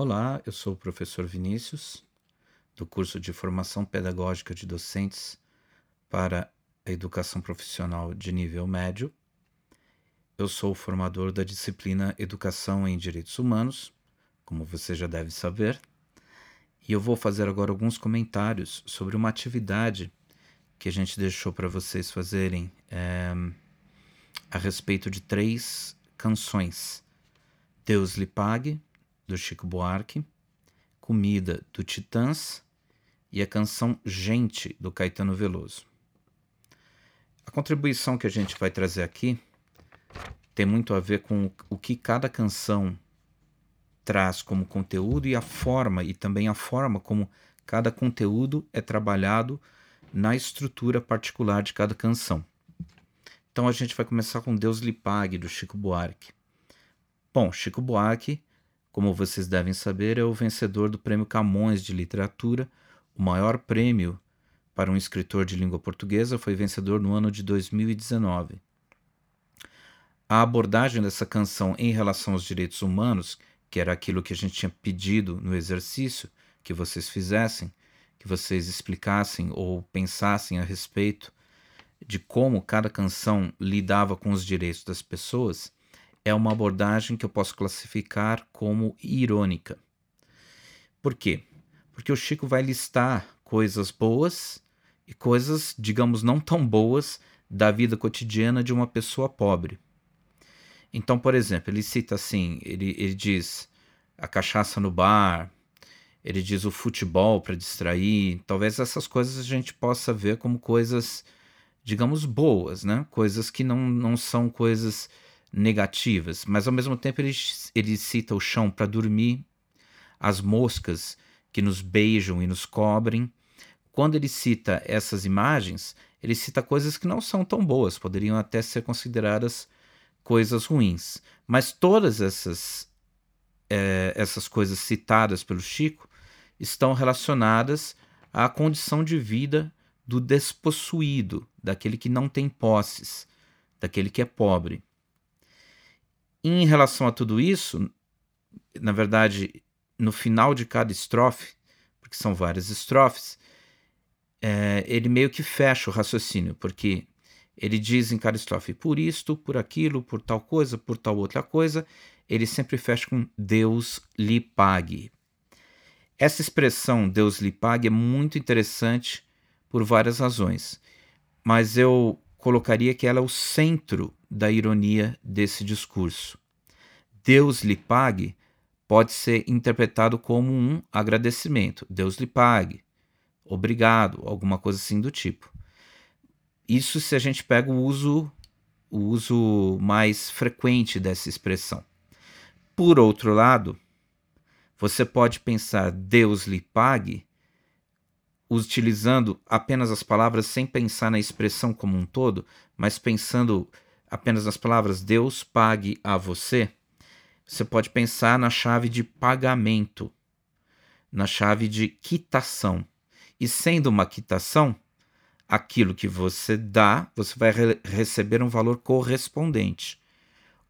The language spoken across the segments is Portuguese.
Olá, eu sou o professor Vinícius, do curso de Formação Pedagógica de Docentes para a Educação Profissional de Nível Médio. Eu sou o formador da disciplina Educação em Direitos Humanos, como você já deve saber, e eu vou fazer agora alguns comentários sobre uma atividade que a gente deixou para vocês fazerem é, a respeito de três canções Deus lhe pague, do Chico Buarque, Comida, do Titãs e a canção Gente, do Caetano Veloso. A contribuição que a gente vai trazer aqui tem muito a ver com o que cada canção traz como conteúdo e a forma, e também a forma como cada conteúdo é trabalhado na estrutura particular de cada canção. Então a gente vai começar com Deus lhe pague, do Chico Buarque. Bom, Chico Buarque, como vocês devem saber, é o vencedor do Prêmio Camões de Literatura, o maior prêmio para um escritor de língua portuguesa, foi vencedor no ano de 2019. A abordagem dessa canção em relação aos direitos humanos, que era aquilo que a gente tinha pedido no exercício que vocês fizessem, que vocês explicassem ou pensassem a respeito de como cada canção lidava com os direitos das pessoas, é uma abordagem que eu posso classificar como irônica. Por quê? Porque o Chico vai listar coisas boas e coisas, digamos, não tão boas da vida cotidiana de uma pessoa pobre. Então, por exemplo, ele cita assim: ele, ele diz a cachaça no bar, ele diz o futebol para distrair. Talvez essas coisas a gente possa ver como coisas, digamos, boas, né? Coisas que não, não são coisas negativas, mas ao mesmo tempo ele, ele cita o chão para dormir, as moscas que nos beijam e nos cobrem. Quando ele cita essas imagens, ele cita coisas que não são tão boas, poderiam até ser consideradas coisas ruins. Mas todas essas, é, essas coisas citadas pelo Chico estão relacionadas à condição de vida do despossuído, daquele que não tem posses, daquele que é pobre. Em relação a tudo isso, na verdade, no final de cada estrofe, porque são várias estrofes, é, ele meio que fecha o raciocínio, porque ele diz em cada estrofe, por isto, por aquilo, por tal coisa, por tal outra coisa, ele sempre fecha com Deus lhe pague. Essa expressão Deus lhe pague é muito interessante por várias razões, mas eu colocaria que ela é o centro da ironia desse discurso. Deus lhe pague pode ser interpretado como um agradecimento. Deus lhe pague, obrigado, alguma coisa assim do tipo. Isso se a gente pega o uso, o uso mais frequente dessa expressão. Por outro lado, você pode pensar Deus lhe pague utilizando apenas as palavras sem pensar na expressão como um todo, mas pensando apenas nas palavras Deus pague a você, você pode pensar na chave de pagamento, na chave de quitação. E sendo uma quitação, aquilo que você dá, você vai re receber um valor correspondente.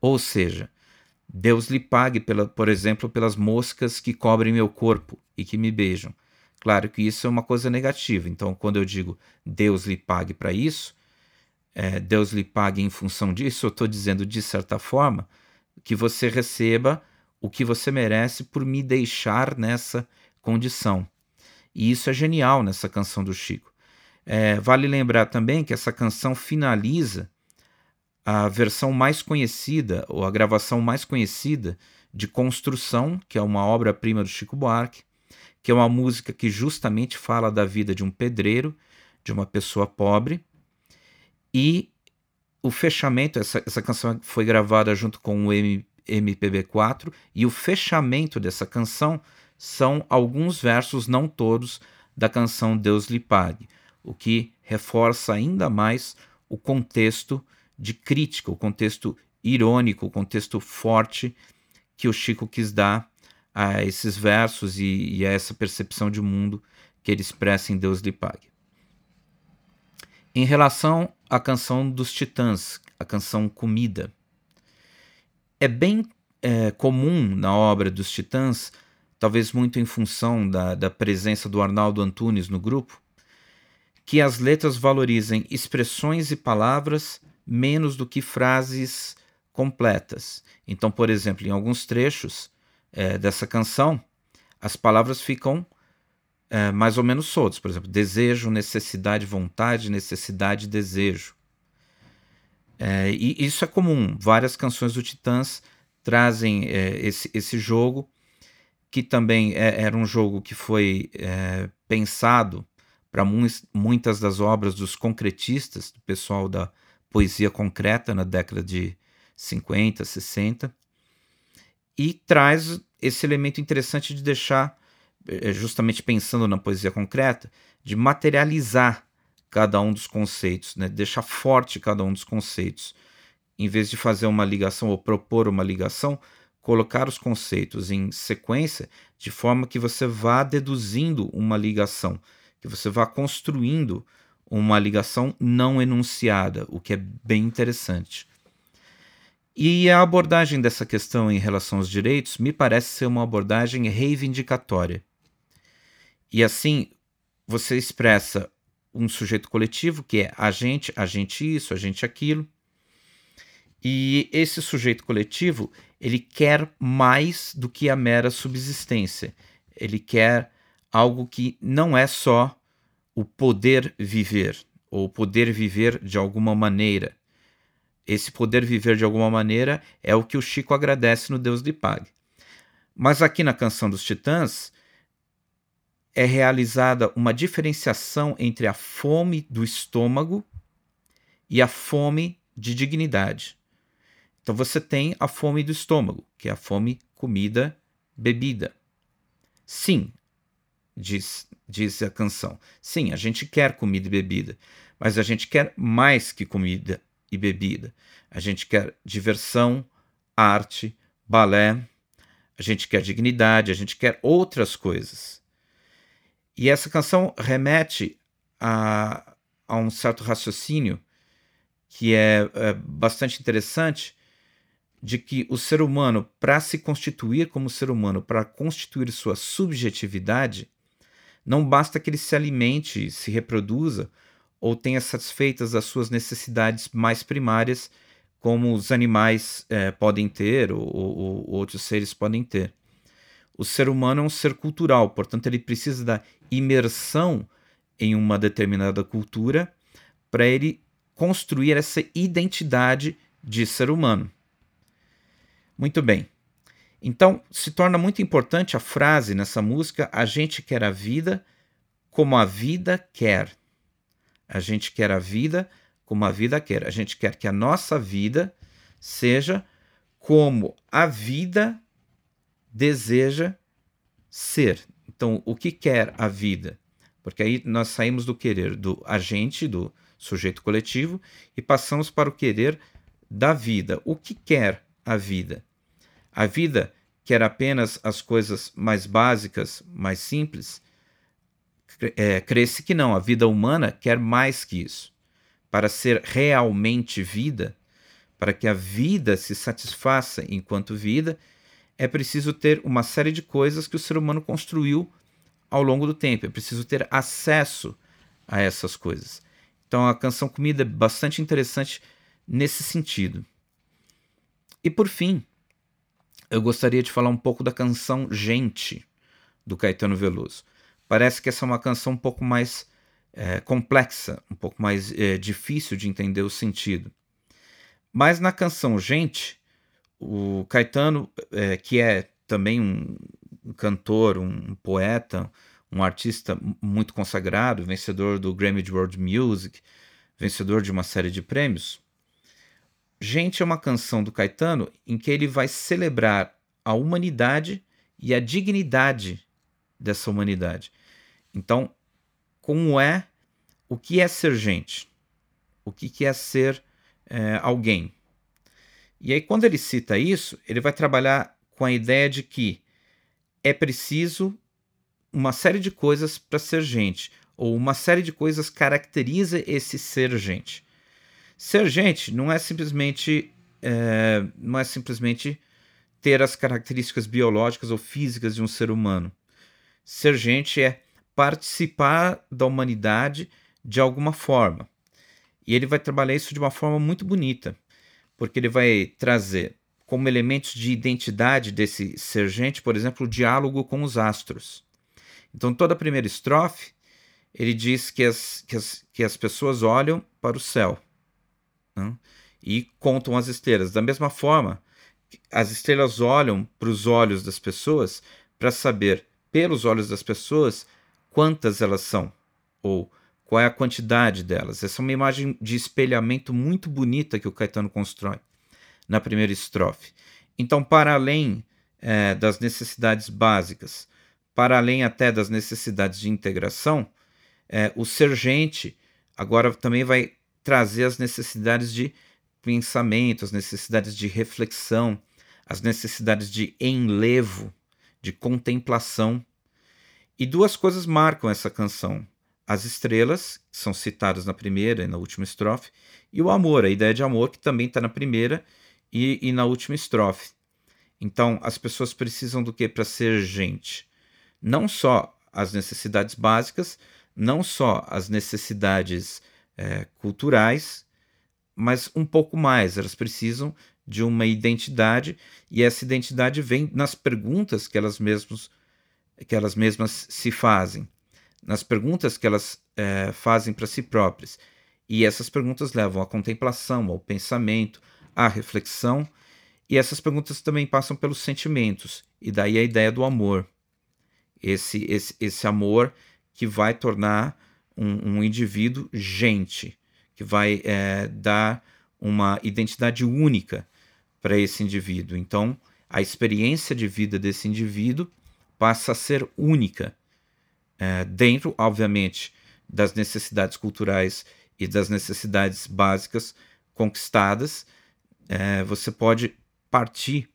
Ou seja, Deus lhe pague, pela, por exemplo, pelas moscas que cobrem meu corpo e que me beijam. Claro que isso é uma coisa negativa. Então, quando eu digo Deus lhe pague para isso, é, Deus lhe pague em função disso, eu estou dizendo, de certa forma, que você receba o que você merece por me deixar nessa condição. E isso é genial nessa canção do Chico. É, vale lembrar também que essa canção finaliza a versão mais conhecida, ou a gravação mais conhecida de Construção, que é uma obra-prima do Chico Buarque, que é uma música que justamente fala da vida de um pedreiro, de uma pessoa pobre, e o fechamento, essa, essa canção foi gravada junto com o M, MPB4, e o fechamento dessa canção são alguns versos, não todos, da canção Deus lhe pague, o que reforça ainda mais o contexto de crítica, o contexto irônico, o contexto forte que o Chico quis dar a esses versos e, e a essa percepção de mundo que ele expressa em Deus lhe pague. Em relação à canção dos Titãs, a canção Comida, é bem é, comum na obra dos Titãs talvez muito em função da, da presença do Arnaldo Antunes no grupo, que as letras valorizem expressões e palavras menos do que frases completas. Então, por exemplo, em alguns trechos é, dessa canção, as palavras ficam é, mais ou menos soltas. Por exemplo, desejo, necessidade, vontade, necessidade, desejo. É, e isso é comum. Várias canções do Titãs trazem é, esse, esse jogo, que também é, era um jogo que foi é, pensado para muitas das obras dos concretistas, do pessoal da poesia concreta na década de 50, 60, e traz esse elemento interessante de deixar, é, justamente pensando na poesia concreta, de materializar cada um dos conceitos, né? deixar forte cada um dos conceitos. Em vez de fazer uma ligação ou propor uma ligação, colocar os conceitos em sequência de forma que você vá deduzindo uma ligação, que você vá construindo uma ligação não enunciada, o que é bem interessante. E a abordagem dessa questão em relação aos direitos me parece ser uma abordagem reivindicatória. E assim, você expressa um sujeito coletivo que é a gente, a gente isso, a gente aquilo. E esse sujeito coletivo, ele quer mais do que a mera subsistência. Ele quer algo que não é só o poder viver, ou poder viver de alguma maneira. Esse poder viver de alguma maneira é o que o Chico agradece no Deus lhe pague. Mas aqui na canção dos Titãs, é realizada uma diferenciação entre a fome do estômago e a fome de dignidade. Então você tem a fome do estômago, que é a fome comida, bebida. Sim, diz, diz a canção. Sim, a gente quer comida e bebida, mas a gente quer mais que comida e bebida. A gente quer diversão, arte, balé, a gente quer dignidade, a gente quer outras coisas. E essa canção remete a, a um certo raciocínio que é, é bastante interessante de que o ser humano, para se constituir como ser humano, para constituir sua subjetividade, não basta que ele se alimente, se reproduza ou tenha satisfeitas as suas necessidades mais primárias, como os animais é, podem ter ou, ou, ou outros seres podem ter. O ser humano é um ser cultural, portanto, ele precisa da imersão em uma determinada cultura para ele construir essa identidade de ser humano. Muito bem. Então, se torna muito importante a frase nessa música: a gente quer a vida como a vida quer. A gente quer a vida como a vida quer. A gente quer que a nossa vida seja como a vida deseja ser. Então, o que quer a vida? Porque aí nós saímos do querer do agente, do sujeito coletivo, e passamos para o querer da vida. O que quer a vida? A vida quer apenas as coisas mais básicas, mais simples? É, Cresce que não, a vida humana quer mais que isso. Para ser realmente vida, para que a vida se satisfaça enquanto vida, é preciso ter uma série de coisas que o ser humano construiu ao longo do tempo. É preciso ter acesso a essas coisas. Então a canção Comida é bastante interessante nesse sentido. E por fim, eu gostaria de falar um pouco da canção Gente, do Caetano Veloso. Parece que essa é uma canção um pouco mais é, complexa, um pouco mais é, difícil de entender o sentido. Mas na canção Gente, o Caetano, é, que é também um, cantor, um poeta, um artista muito consagrado, vencedor do Grammy World Music, vencedor de uma série de prêmios. Gente é uma canção do Caetano em que ele vai celebrar a humanidade e a dignidade dessa humanidade. Então, como é, o que é ser gente? O que é ser é, alguém? E aí, quando ele cita isso, ele vai trabalhar com a ideia de que é preciso uma série de coisas para ser gente, ou uma série de coisas caracteriza esse ser gente. Ser gente não é simplesmente é, não é simplesmente ter as características biológicas ou físicas de um ser humano. Ser gente é participar da humanidade de alguma forma. E ele vai trabalhar isso de uma forma muito bonita, porque ele vai trazer como elementos de identidade desse ser gente, por exemplo, o diálogo com os astros. Então, toda a primeira estrofe, ele diz que as, que as, que as pessoas olham para o céu né, e contam as estrelas. Da mesma forma, as estrelas olham para os olhos das pessoas para saber, pelos olhos das pessoas, quantas elas são, ou qual é a quantidade delas. Essa é uma imagem de espelhamento muito bonita que o Caetano constrói na primeira estrofe. Então, para além é, das necessidades básicas, para além até das necessidades de integração, é, o sergente agora também vai trazer as necessidades de pensamento, as necessidades de reflexão, as necessidades de enlevo, de contemplação. E duas coisas marcam essa canção: as estrelas, que são citadas na primeira e na última estrofe, e o amor, a ideia de amor, que também está na primeira e, e na última estrofe. Então, as pessoas precisam do que para ser gente? Não só as necessidades básicas, não só as necessidades é, culturais, mas um pouco mais. Elas precisam de uma identidade e essa identidade vem nas perguntas que elas mesmas que elas mesmas se fazem, nas perguntas que elas é, fazem para si próprias. E essas perguntas levam à contemplação, ao pensamento, à reflexão, e essas perguntas também passam pelos sentimentos, e daí a ideia do amor. Esse, esse, esse amor que vai tornar um, um indivíduo gente, que vai é, dar uma identidade única para esse indivíduo. Então, a experiência de vida desse indivíduo passa a ser única, é, dentro, obviamente, das necessidades culturais e das necessidades básicas conquistadas, é, você pode partir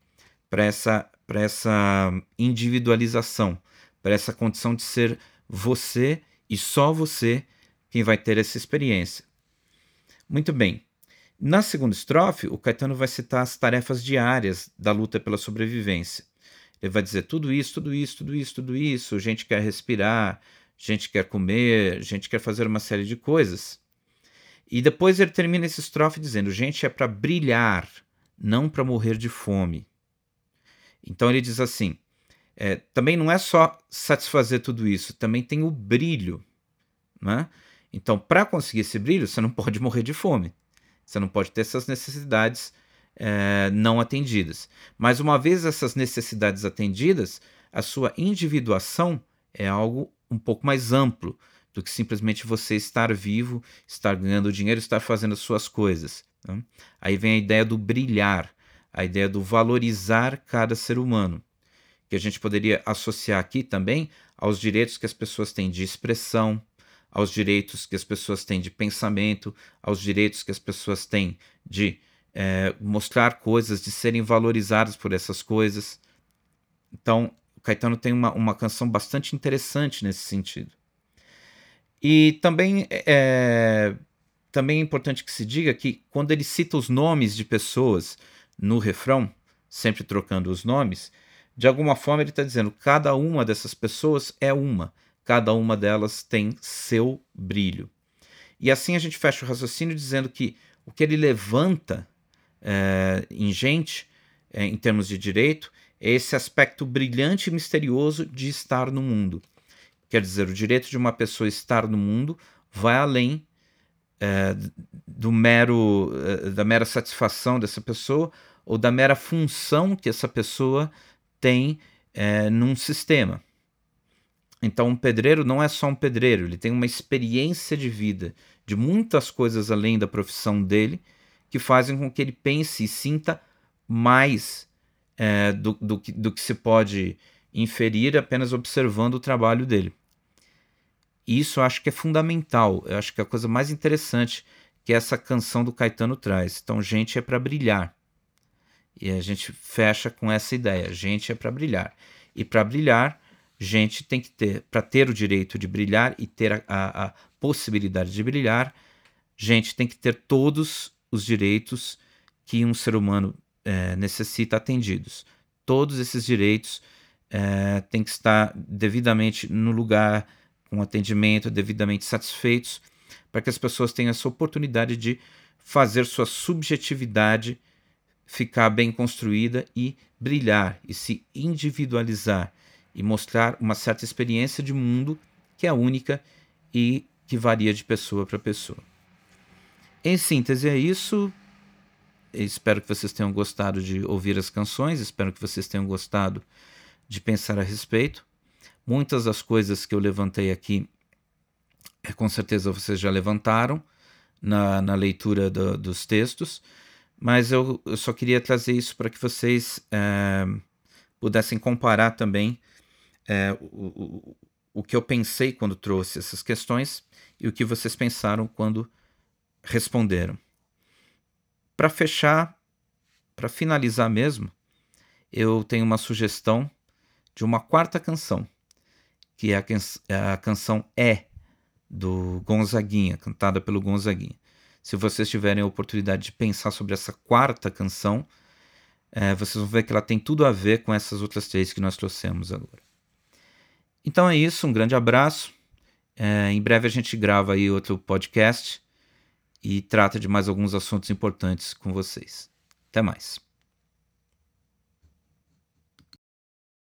para essa, essa individualização, para essa condição de ser você e só você quem vai ter essa experiência. Muito bem. Na segunda estrofe, o Caetano vai citar as tarefas diárias da luta pela sobrevivência. Ele vai dizer tudo isso, tudo isso, tudo isso, tudo isso. Gente quer respirar, gente quer comer, gente quer fazer uma série de coisas. E depois ele termina essa estrofe dizendo: gente, é para brilhar, não para morrer de fome. Então ele diz assim: é, também não é só satisfazer tudo isso, também tem o brilho. Né? Então, para conseguir esse brilho, você não pode morrer de fome. Você não pode ter essas necessidades é, não atendidas. Mas uma vez essas necessidades atendidas, a sua individuação é algo um pouco mais amplo do que simplesmente você estar vivo, estar ganhando dinheiro, estar fazendo as suas coisas. Né? Aí vem a ideia do brilhar, a ideia do valorizar cada ser humano, que a gente poderia associar aqui também aos direitos que as pessoas têm de expressão, aos direitos que as pessoas têm de pensamento, aos direitos que as pessoas têm de é, mostrar coisas, de serem valorizadas por essas coisas. Então, o Caetano tem uma, uma canção bastante interessante nesse sentido. E também é, também é importante que se diga que quando ele cita os nomes de pessoas no refrão, sempre trocando os nomes, de alguma forma ele está dizendo cada uma dessas pessoas é uma, cada uma delas tem seu brilho. E assim a gente fecha o raciocínio dizendo que o que ele levanta é, em gente, é, em termos de direito, é esse aspecto brilhante e misterioso de estar no mundo. Quer dizer, o direito de uma pessoa estar no mundo vai além é, do mero da mera satisfação dessa pessoa ou da mera função que essa pessoa tem num sistema. Então, um pedreiro não é só um pedreiro, ele tem uma experiência de vida, de muitas coisas além da profissão dele, que fazem com que ele pense e sinta mais é, do, do, do que se pode inferir apenas observando o trabalho dele. Isso eu acho que é fundamental, eu acho que é a coisa mais interessante que essa canção do Caetano traz. Então, gente é para brilhar. E a gente fecha com essa ideia: gente é para brilhar. E para brilhar, gente tem que ter, para ter o direito de brilhar e ter a, a, a, possibilidade de brilhar, gente tem que ter todos os direitos que um ser humano é, necessita atendidos. todos esses direitos é, têm que estar devidamente no lugar, com atendimento, devidamente satisfeitos, para que as pessoas tenham essa oportunidade de fazer sua subjetividade ficar bem construída e brilhar e se individualizar e mostrar uma certa experiência de mundo que é única e que varia de pessoa para pessoa. Em síntese, é isso. Espero que vocês tenham gostado de ouvir as canções, espero que vocês tenham gostado de pensar a respeito. Muitas das coisas que eu levantei aqui, é, com certeza vocês já levantaram na, na leitura do, dos textos, mas eu, eu, só queria trazer isso para que vocês é, pudessem comparar também é, o, o, o que eu pensei quando trouxe essas questões e o que vocês pensaram quando responderam. Para fechar, para finalizar mesmo, eu tenho uma sugestão de uma quarta canção, que é a, can é a canção É, do Gonzaguinha, cantada pelo Gonzaguinha. Se vocês tiverem a oportunidade de pensar sobre essa quarta canção, é, vocês vão ver que ela tem tudo a ver com essas outras três que nós trouxemos agora. Então é isso, um grande abraço. É, em breve a gente grava aí outro podcast e trata de mais alguns assuntos importantes com vocês. Até mais.